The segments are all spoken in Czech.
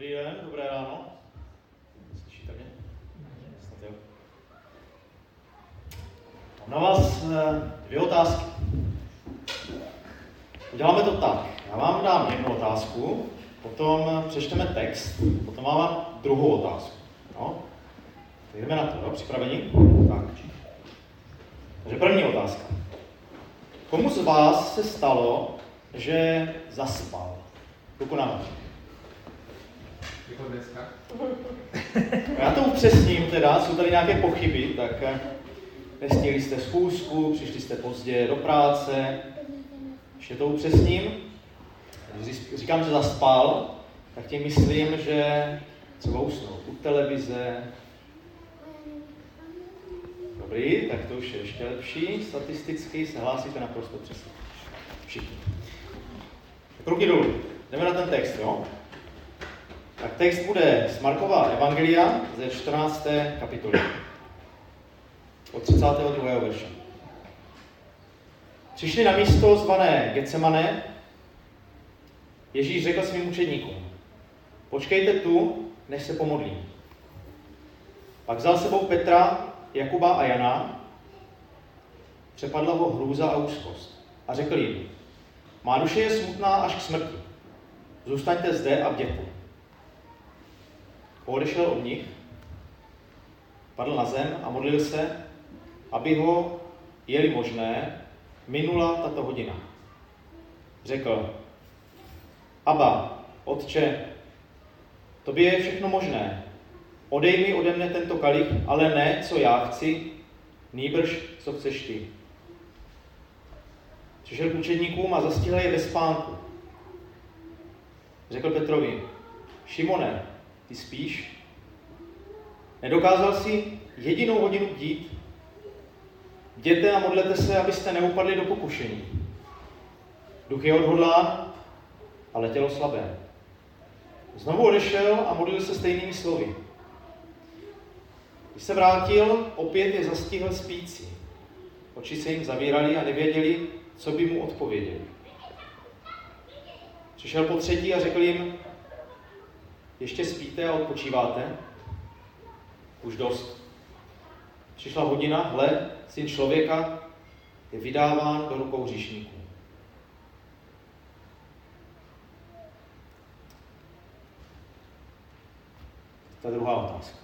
Dobrý den, dobré ráno. Slyšíte mě? Snad jo. Mám na vás eh, dvě otázky. Uděláme to tak. Já vám dám jednu otázku, potom přečteme text, potom vám dám druhou otázku. No? Tak jdeme na to, jo? Připravení? Tak. Takže první otázka. Komu z vás se stalo, že zaspal? Ruku nahoře. Jako dneska? Já to upřesním teda, jsou tady nějaké pochyby, tak eh, nestihli jste schůzku, přišli jste pozdě do práce, ještě to upřesním. Říkám, že zaspal, tak tím myslím, že třeba usnul u televize. Dobrý, tak to už je ještě lepší. Statisticky se hlásíte naprosto přesně. Všichni. Ruky dolů. Jdeme na ten text, jo? Tak text bude z Markova Evangelia ze 14. kapitoly. Od 32. verše. Přišli na místo zvané Getsemane. Ježíš řekl svým učedníkům, počkejte tu, než se pomodlím. Pak vzal sebou Petra, Jakuba a Jana, přepadla ho hrůza a úzkost a řekl jim, má duše je smutná až k smrti. Zůstaňte zde a bděte. Odešel od nich, padl na zem a modlil se, aby ho, je možné, minula tato hodina. Řekl, Aba, otče, tobě je všechno možné. Odej mi ode mne tento kalich, ale ne, co já chci, nýbrž, co chceš ty. Přišel k učedníkům a zastihl je bez spánku. Řekl Petrovi, Šimone, ty spíš? Nedokázal si jedinou hodinu dít? Jděte a modlete se, abyste neupadli do pokušení. Duch je odhodlán, ale tělo slabé. Znovu odešel a modlil se stejnými slovy. Když se vrátil, opět je zastihl spící. Oči se jim zavíraly a nevěděli, co by mu odpověděli. Přišel po třetí a řekl jim, ještě spíte a odpočíváte? Už dost. Přišla hodina, hle, syn člověka je vydáván do rukou říšníků. Je druhá otázka.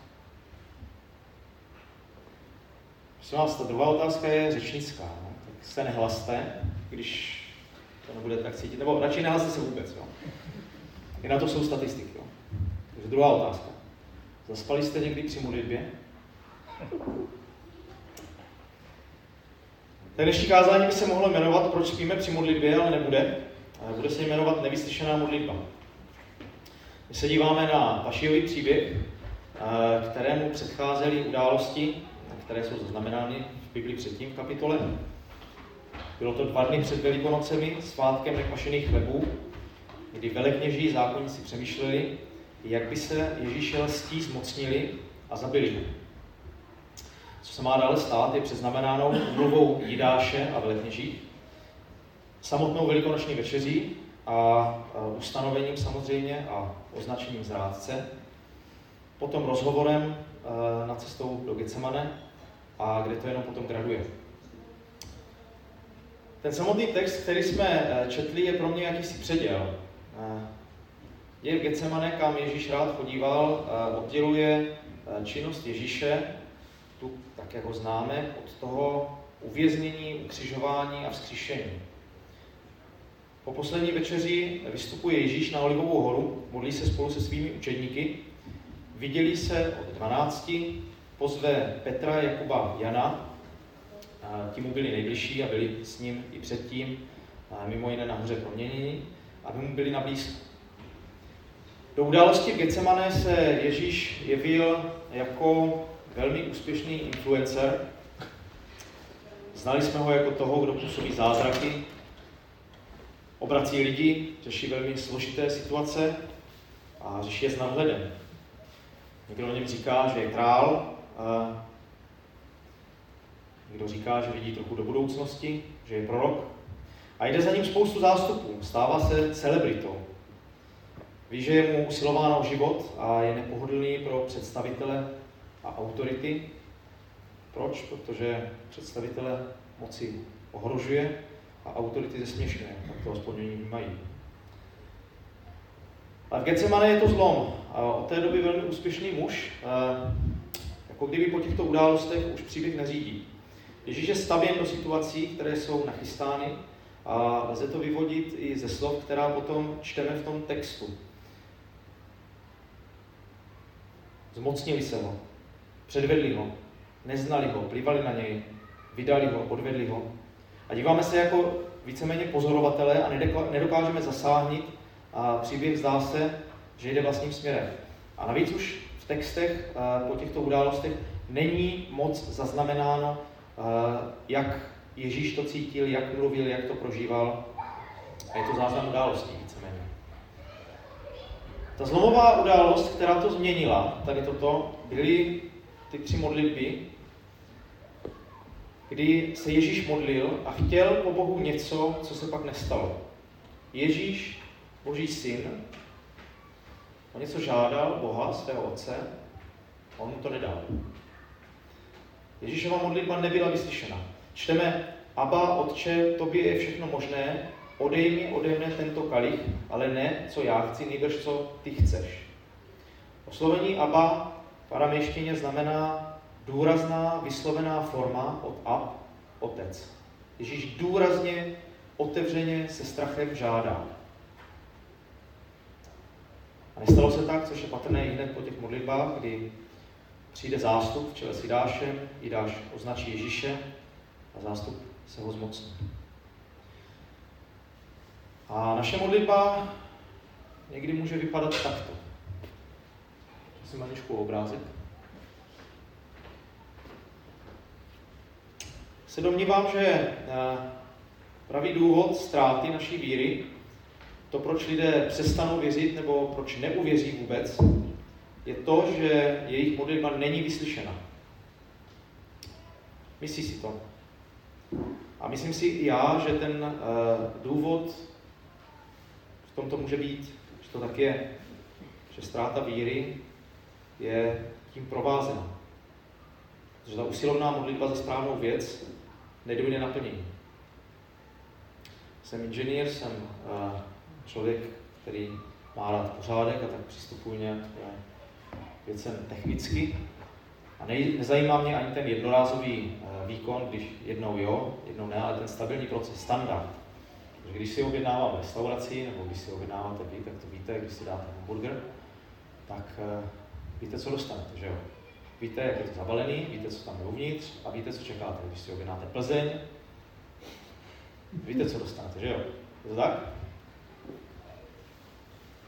Prosím vás, ta druhá otázka je řečnická. No? Tak se nehlaste, když to nebude tak cítit. Nebo radši nehlaste se vůbec. Jo? I na to jsou statistiky. Druhá otázka. Zaspali jste někdy při modlitbě? To dnešní kázání by se mohlo jmenovat Proč spíme při modlitbě, ale nebude. Bude se jmenovat Nevyslyšená modlitba. My se díváme na Pašijový příběh, eh, kterému předcházely události, které jsou zaznamenány v Biblii předtím v kapitole. Bylo to dva dny před Velikonocemi, svátkem nekvašených chlebů, kdy velekněží zákonníci přemýšleli, jak by se Ježíše lstí zmocnili a zabili. Co se má dále stát, je předznamenáno umluvou Jidáše a velekněží, samotnou velikonoční večeří a ustanovením samozřejmě a označením zrádce, potom rozhovorem na cestou do Getsemane a kde to jenom potom graduje. Ten samotný text, který jsme četli, je pro mě jakýsi předěl. Je v Getsemane, kam Ježíš rád chodíval, odděluje činnost Ježíše, tu, tak jak ho známe, od toho uvěznění, ukřižování a vzkříšení. Po poslední večeři vystupuje Ježíš na Olivovou horu, modlí se spolu se svými učedníky, viděli se od 12, pozve Petra, Jakuba, Jana, ti mu byli nejbližší a byli s ním i předtím, mimo jiné na hoře proměnění, aby mu byli na blízku. Do události v Getsemane se Ježíš jevil jako velmi úspěšný influencer. Znali jsme ho jako toho, kdo působí zázraky, obrací lidi, řeší velmi složité situace a řeší je s nadhledem. Někdo o něm říká, že je král, někdo říká, že vidí trochu do budoucnosti, že je prorok. A jde za ním spoustu zástupů, stává se celebritou. Ví, že je mu usilováno život a je nepohodlný pro představitele a autority. Proč? Protože představitele moci ohrožuje a autority zesměšňuje. Tak to aspoň oni mají. A v Getsemane je to zlom. Od té doby velmi úspěšný muž, jako kdyby po těchto událostech už příběh neřídí. Ježíš je stavěn do situací, které jsou nachystány a lze to vyvodit i ze slov, která potom čteme v tom textu. Zmocnili se ho, předvedli ho, neznali ho, plivali na něj, vydali ho, odvedli ho. A díváme se jako víceméně pozorovatele a nedokážeme zasáhnit a příběh zdá se, že jde vlastním směrem. A navíc už v textech po těchto událostech není moc zaznamenáno, jak Ježíš to cítil, jak mluvil, jak to prožíval. A je to záznam událostí. Ta zlomová událost, která to změnila, tady toto, byly ty tři modlitby, kdy se Ježíš modlil a chtěl po Bohu něco, co se pak nestalo. Ježíš, Boží syn, on něco žádal Boha, svého otce, a on mu to nedal. Ježíšova modlitba nebyla vyslyšena. Čteme, Aba, Otče, tobě je všechno možné, odej mi ode mne tento kalich, ale ne, co já chci, nejbrž co ty chceš. Oslovení Aba v aramejštině znamená důrazná, vyslovená forma od ab, otec. Ježíš důrazně, otevřeně se strachem žádá. A nestalo se tak, což je patrné i hned po těch modlitbách, kdy přijde zástup v čele s Jidášem, Jidáš označí Ježíše a zástup se ho zmocní. A naše modlitba někdy může vypadat takto. Prosím, Aničku, obrázek. Se domnívám, že eh, pravý důvod ztráty naší víry, to, proč lidé přestanou věřit nebo proč neuvěří vůbec, je to, že jejich modlitba není vyslyšena. Myslí si to. A myslím si i já, že ten uh, důvod v tomto může být, že to tak je, že ztráta víry je tím provázena. Protože ta usilovná modlitba za správnou věc nedojde naplnění. Jsem inženýr, jsem uh, člověk, který má rád pořádek a tak přistupuji nějak věcem technicky. A ne, nezajímá mě ani ten jednorázový uh, výkon, když jednou jo, jednou ne, ale ten stabilní proces, standard. Takže když si objednávám v restauraci, nebo když si objednáváte vy, tak to víte, když si dáte hamburger, tak uh, víte, co dostanete, že jo? Víte, jak je to zabalený, víte, co tam je uvnitř a víte, co čekáte. Když si objednáte Plzeň, víte, co dostanete, že jo? Je to tak?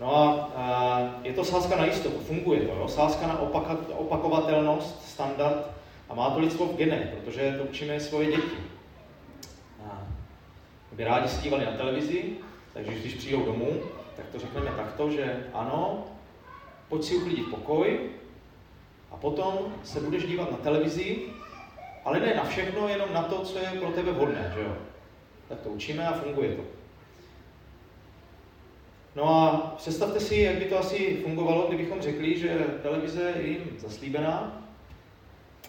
No a, a je to sázka na jistotu, funguje to, jo? sázka na opaka, opakovatelnost, standard a má to lidstvo v genech, protože to učíme svoje děti. By rádi se dívali na televizi, takže když přijdou domů, tak to řekneme takto, že ano, pojď si uklidit pokoj, a potom se budeš dívat na televizi, ale ne na všechno, jenom na to, co je pro tebe vhodné, že jo? Tak to učíme a funguje to. No a představte si, jak by to asi fungovalo, kdybychom řekli, že televize je jim zaslíbená,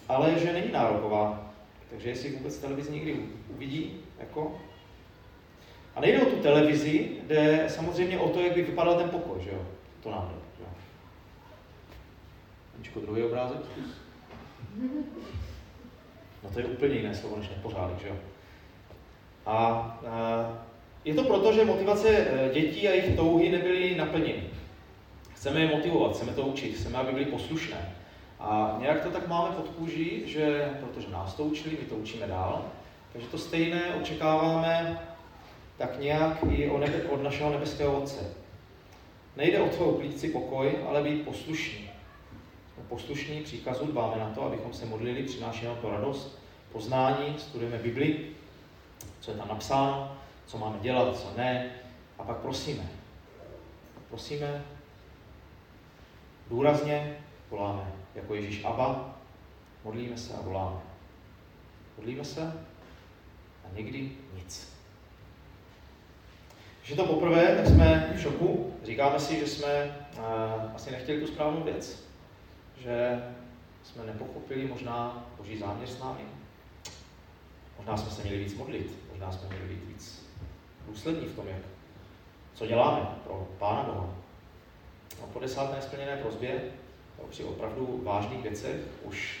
ale že není nároková. Takže jestli vůbec televizi někdy uvidí, jako... A nejde o tu televizi, jde samozřejmě o to, jak by vypadal ten pokoj, že jo? To nám jde. Aničko, druhý obrázek. No to je úplně jiné slovo než nepořádek, že jo? A, a je to proto, že motivace e, dětí a jejich touhy nebyly naplněny. Chceme je motivovat, chceme to učit, chceme, aby byli poslušné. A nějak to tak máme pod kůží, že protože nás to učili, my to učíme dál, takže to stejné očekáváme tak nějak i od našeho nebeského Otce. Nejde o to uklidit si pokoj, ale být poslušný poslušní příkazu, dbáme na to, abychom se modlili, přináší nám to radost, poznání, studujeme Bibli, co je tam napsáno, co máme dělat, co ne, a pak prosíme. Prosíme, důrazně voláme, jako Ježíš Abba, modlíme se a voláme. Modlíme se a někdy nic. Je to poprvé, tak jsme v šoku. Říkáme si, že jsme uh, asi nechtěli tu správnou věc. Že jsme nepochopili možná boží záměr s námi. Možná jsme se měli víc modlit. Možná jsme měli být víc důslední v tom, jak, co děláme pro Pána Boha. A po desáté nesplněné prozbě, při opravdu vážných věcech, už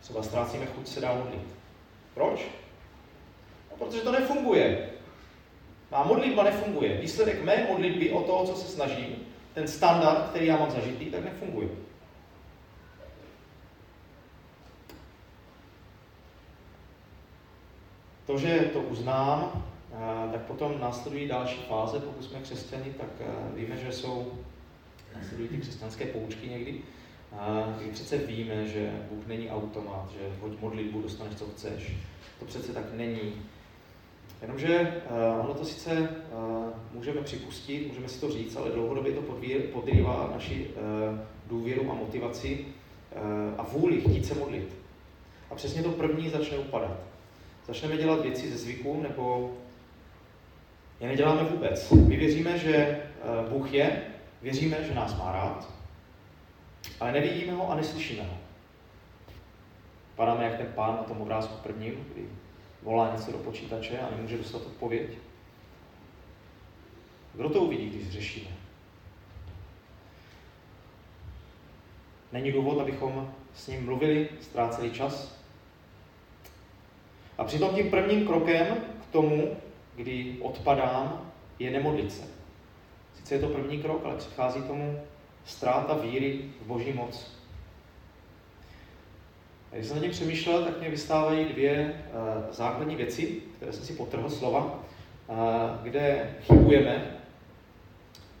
třeba ztrácíme chuť se dál modlit. Proč? No, protože to nefunguje. Má modlitba nefunguje. Výsledek mé modlitby o toho, co se snažím, ten standard, který já mám zažitý, tak nefunguje. To, že to uznám, tak potom následují další fáze, pokud jsme křesťani, tak víme, že jsou, následují ty křesťanské poučky někdy, kdy přece víme, že Bůh není automat, že hoď modlitbu, dostaneš, co chceš. To přece tak není. Jenomže uh, ono to sice uh, můžeme připustit, můžeme si to říct, ale dlouhodobě to podrývá naši uh, důvěru a motivaci a vůli chtít se modlit. A přesně to první začne upadat. Začneme dělat věci ze zvyku, nebo je neděláme vůbec. My věříme, že Bůh je, věříme, že nás má rád, ale nevidíme ho a neslyšíme ho. Padáme jak ten pán na tom obrázku prvním, kdy volá něco do počítače a nemůže dostat odpověď. Kdo to uvidí, když řešíme? Není důvod, abychom s ním mluvili, ztráceli čas. A přitom tím prvním krokem k tomu, kdy odpadám, je nemodlit se. Sice je to první krok, ale přichází tomu ztráta víry v boží moc. A když jsem na tím přemýšlel, tak mě vystávají dvě uh, základní věci, které jsem si potrhl slova, uh, kde chybujeme,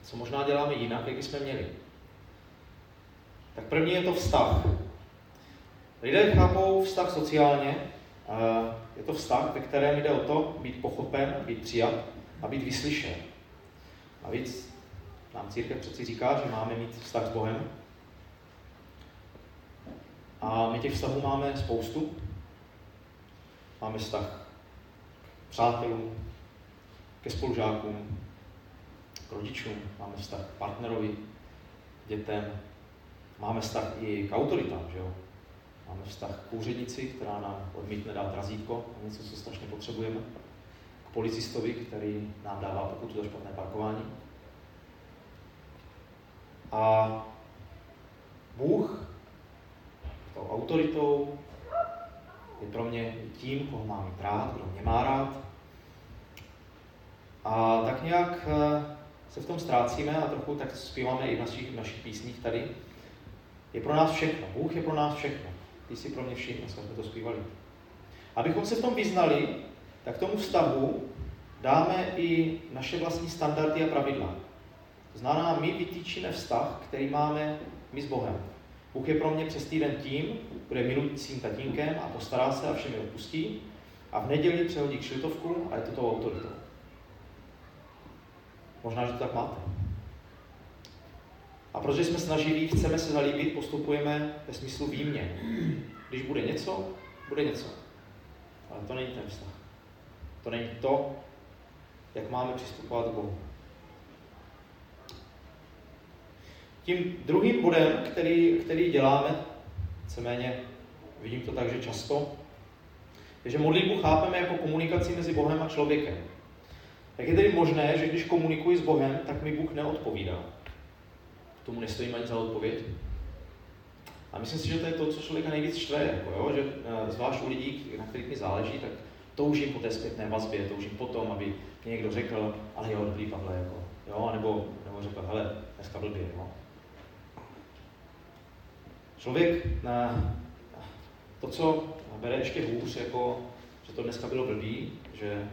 co možná děláme jinak, jak jsme měli. Tak první je to vztah. Lidé chápou vztah sociálně, uh, je to vztah, ve kterém jde o to být pochopen, být přijat a být vyslyšen. A víc nám církev přeci říká, že máme mít vztah s Bohem, a my těch vztahů máme spoustu. Máme vztah k přátelům, ke spolužákům, k rodičům, máme vztah k partnerovi, dětem, máme vztah i k autoritám, že jo? Máme vztah k úřednici, která nám odmítne dát razítko, něco, co strašně potřebujeme. K policistovi, který nám dává pokutu za špatné parkování. A Bůh tou autoritou, je pro mě tím, koho mám mít rád, kdo mě má rád. A tak nějak eh, se v tom ztrácíme a trochu tak zpíváme i v našich, v našich písních tady. Je pro nás všechno. Bůh je pro nás všechno. Ty jsi pro mě všechno, jsme to zpívali. Abychom se v tom vyznali, tak tomu vztahu dáme i naše vlastní standardy a pravidla. To znamená, my vytýčíme vztah, který máme my s Bohem. Bůh je pro mě přes týden tím, je milujícím tatínkem a postará se a všem je odpustí. A v neděli přehodí kšiltovku a je to tou autoritou. Možná, že to tak máte. A protože jsme snaživí, chceme se zalíbit, postupujeme ve smyslu výmě. Když bude něco, bude něco. Ale to není ten vztah. To není to, jak máme přistupovat k Bohu. Tím druhým bodem, který, který děláme, víceméně vidím to tak, že často, je, že modlitbu chápeme jako komunikaci mezi Bohem a člověkem. Jak je tedy možné, že když komunikuji s Bohem, tak mi Bůh neodpovídá? Tomu nestojím ani za odpověď. A myslím si, že to je to, co člověka nejvíc štve, jako jo? že eh, zvlášť u lidí, na kterých mi záleží, tak toužím po té zpětné vazbě, toužím po tom, aby mě někdo řekl, ale jo, dobrý Pavle, jako, jo, nebo, nebo řekl, hele, dneska blbě, no. Člověk na to, co bere ještě hůř, jako, že to dneska bylo blbý, že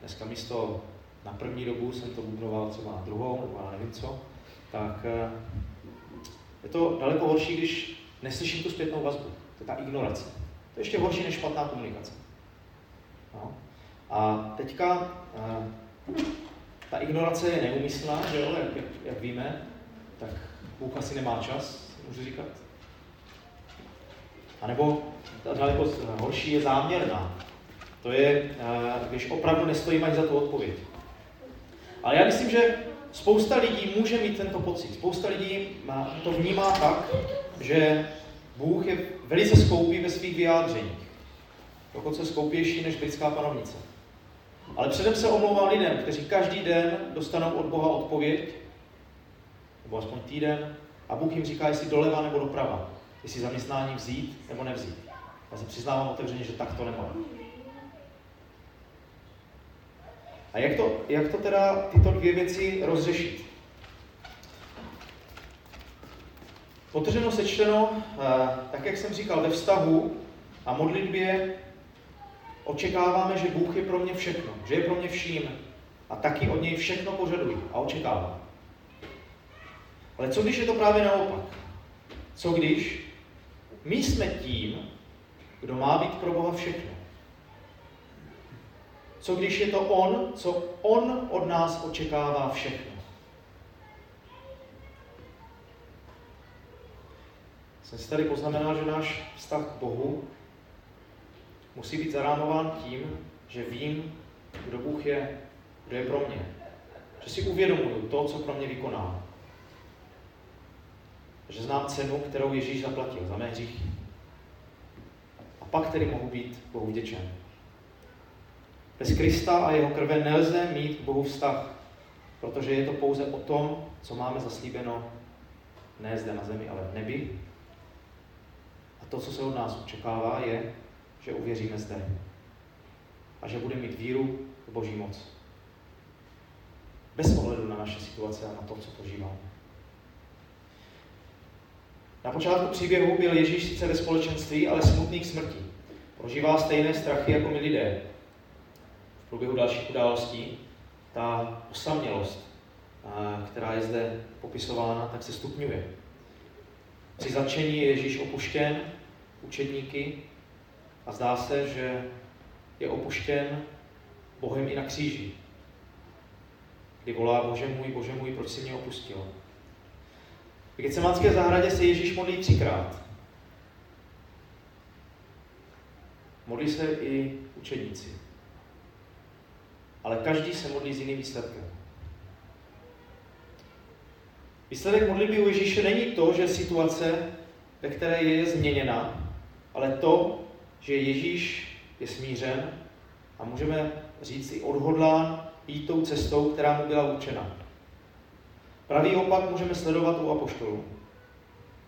dneska místo na první dobu jsem to bubnoval třeba na druhou, nebo já nevím co, tak eh, je to daleko horší, když neslyším tu zpětnou vazbu. To je ta ignorace. To je ještě horší než špatná komunikace. No. A teďka eh, ta ignorace je neumyslná, že jo, jak, jak, jak víme, tak Bůh asi nemá čas, můžu říkat. A nebo daleko horší je záměrná. To je, eh, když opravdu nestojím ani za tu odpověď. Ale já myslím, že spousta lidí může mít tento pocit. Spousta lidí to vnímá tak, že Bůh je velice skoupý ve svých vyjádřeních. Dokonce skoupější než britská panovnice. Ale předem se omlouvám lidem, kteří každý den dostanou od Boha odpověď, nebo aspoň týden, a Bůh jim říká, jestli doleva nebo doprava, jestli zaměstnání vzít nebo nevzít. Já se přiznávám otevřeně, že tak to nemám. A jak to, jak to teda tyto dvě věci rozřešit? Potrženo sečteno, eh, tak jak jsem říkal, ve vztahu a modlitbě očekáváme, že Bůh je pro mě všechno, že je pro mě vším a taky od něj všechno požaduji a očekávám. Ale co když je to právě naopak? Co když my jsme tím, kdo má být pro Boha všechno? Co když je to On, co On od nás očekává všechno? Jsem si tady poznamenal, že náš vztah k Bohu musí být zarámován tím, že vím, kdo Bůh je, kdo je pro mě. Že si uvědomuju to, co pro mě vykoná. Že znám cenu, kterou Ježíš zaplatil za mé hříchy. A pak tedy mohu být Bohu vděčen. Bez Krista a jeho krve nelze mít k Bohu vztah, protože je to pouze o tom, co máme zaslíbeno ne zde na zemi, ale v nebi. A to, co se od nás očekává, je, že uvěříme zde a že budeme mít víru v Boží moc. Bez ohledu na naše situace a na to, co prožíváme. Na počátku příběhu byl Ježíš sice ve společenství, ale smutný k smrti. Prožívá stejné strachy jako my lidé. V průběhu dalších událostí ta osamělost, která je zde popisována, tak se stupňuje. Při začení je Ježíš opuštěn učedníky a zdá se, že je opuštěn Bohem i na kříži. Kdy volá, Bože můj, Bože můj, proč jsi mě opustil? V Getsemanské zahradě se Ježíš modlí třikrát. Modlí se i učedníci. Ale každý se modlí s jiným výsledkem. Výsledek modlitby u Ježíše není to, že situace, ve které je, je změněna, ale to, že Ježíš je smířen a můžeme říct i odhodlán jít tou cestou, která mu byla určena. Pravý opak můžeme sledovat u apoštolů.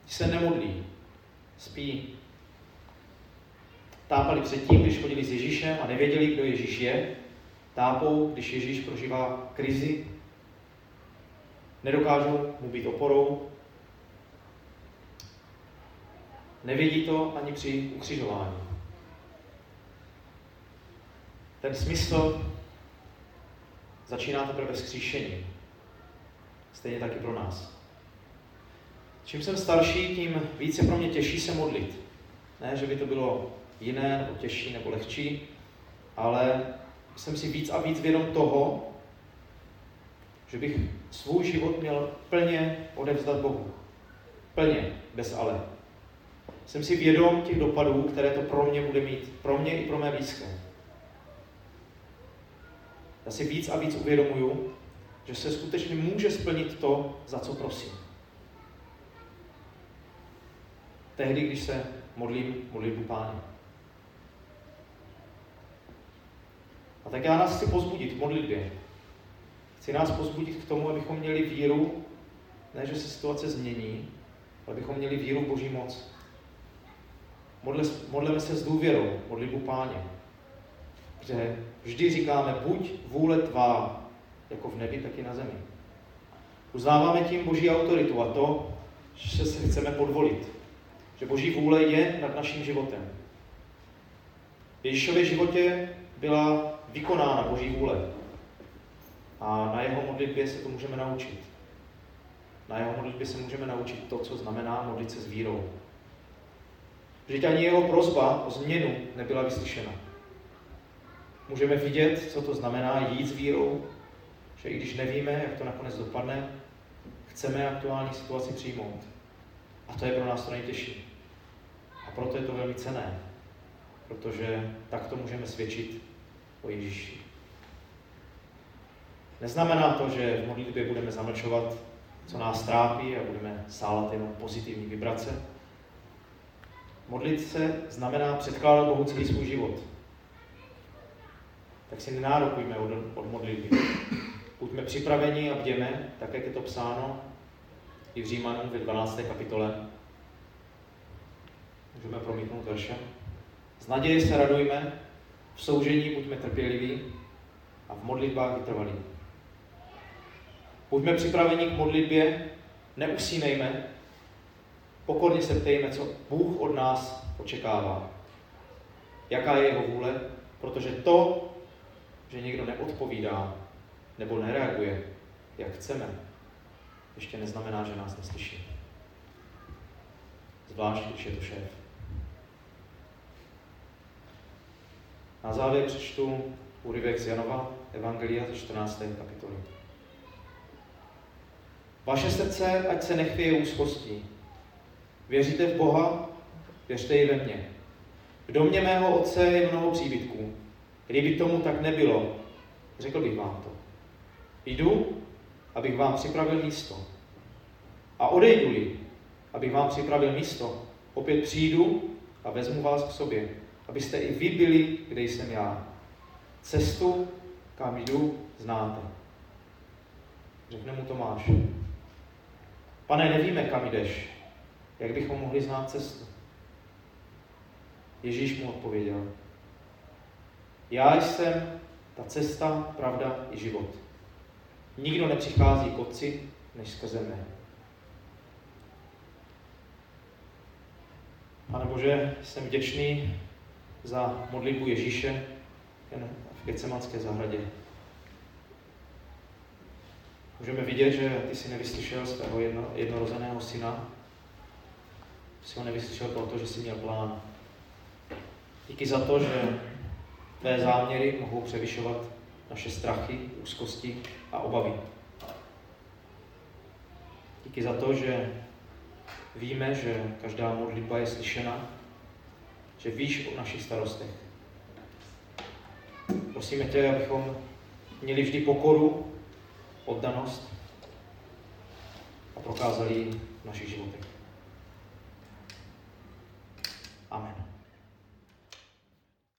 Ti se nemodlí, spí. Tápali předtím, když chodili s Ježíšem a nevěděli, kdo Ježíš je. Tápou, když Ježíš prožívá krizi. Nedokážou mu být oporou. Nevědí to ani při ukřižování. Ten smysl začíná teprve vzkříšení. Stejně taky pro nás. Čím jsem starší, tím více pro mě těžší se modlit. Ne, že by to bylo jiné, nebo těžší, nebo lehčí, ale jsem si víc a víc vědom toho, že bych svůj život měl plně odevzdat Bohu. Plně, bez ale. Jsem si vědom těch dopadů, které to pro mě bude mít. Pro mě i pro mé blízké. Já si víc a víc uvědomuju, že se skutečně může splnit to, za co prosím. Tehdy, když se modlím modlitbu Páně. A tak já nás chci pozbudit v modlitbě. Chci nás pozbudit k tomu, abychom měli víru, ne, že se situace změní, ale abychom měli víru v Boží moc. Modle, modleme se s důvěrou, modlitbu Páně. Protože vždy říkáme, buď vůle tvá, jako v nebi, tak i na zemi. Uznáváme tím Boží autoritu a to, že se chceme podvolit. Že Boží vůle je nad naším životem. V Ježíšově životě byla vykonána Boží vůle. A na jeho modlitbě se to můžeme naučit. Na jeho modlitbě se můžeme naučit to, co znamená modlit se s vírou. Vždyť ani jeho prozba o změnu nebyla vyslyšena. Můžeme vidět, co to znamená jít s vírou, že i když nevíme, jak to nakonec dopadne, chceme aktuální situaci přijmout. A to je pro nás to nejtěžší. A proto je to velmi cené, protože takto můžeme svědčit o Ježíši. Neznamená to, že v modlitbě budeme zamlčovat, co nás trápí a budeme sálat jenom pozitivní vibrace. Modlit se znamená předkládat Bohu celý svůj život. Tak si nenárokujme od, od modlitby. Buďme připraveni a bděme, tak jak je to psáno i v Římanům ve 12. kapitole. Můžeme promítnout veršem. Z naděje se radujme, v soužení buďme trpěliví a v modlitbách vytrvalí. Buďme připraveni k modlitbě, neusínejme, pokorně se ptejme, co Bůh od nás očekává. Jaká je jeho vůle, protože to, že někdo neodpovídá nebo nereaguje, jak chceme, ještě neznamená, že nás neslyší. Zvlášť, když je to šéf. Na závěr přečtu úryvek z Janova, Evangelia ze 14. kapitoly. Vaše srdce, ať se nechvěje úzkostí. Věříte v Boha, věřte i ve mně. V domě mého otce je mnoho příbytků. Kdyby tomu tak nebylo, řekl bych vám to. Jdu, abych vám připravil místo. A odejdu-li, abych vám připravil místo, opět přijdu a vezmu vás k sobě, abyste i vy byli, kde jsem já. Cestu, kam jdu, znáte. Řekne mu Tomáš. Pane, nevíme, kam jdeš. Jak bychom mohli znát cestu? Ježíš mu odpověděl. Já jsem ta cesta, pravda i život. Nikdo nepřichází k Otci, než skrze mne. Pane Bože, jsem vděčný za modlitbu Ježíše v Gecemanské zahradě. Můžeme vidět, že ty jsi nevyslyšel svého jedno, jednorozeného syna. Jsi ho nevyslyšel proto, že jsi měl plán. Díky za to, že tvé záměry mohou převyšovat naše strachy, úzkosti a obavy. Díky za to, že víme, že každá modlitba je slyšena, že víš o našich starostech. Prosíme tě, abychom měli vždy pokoru, oddanost a prokázali v našich životech. Amen.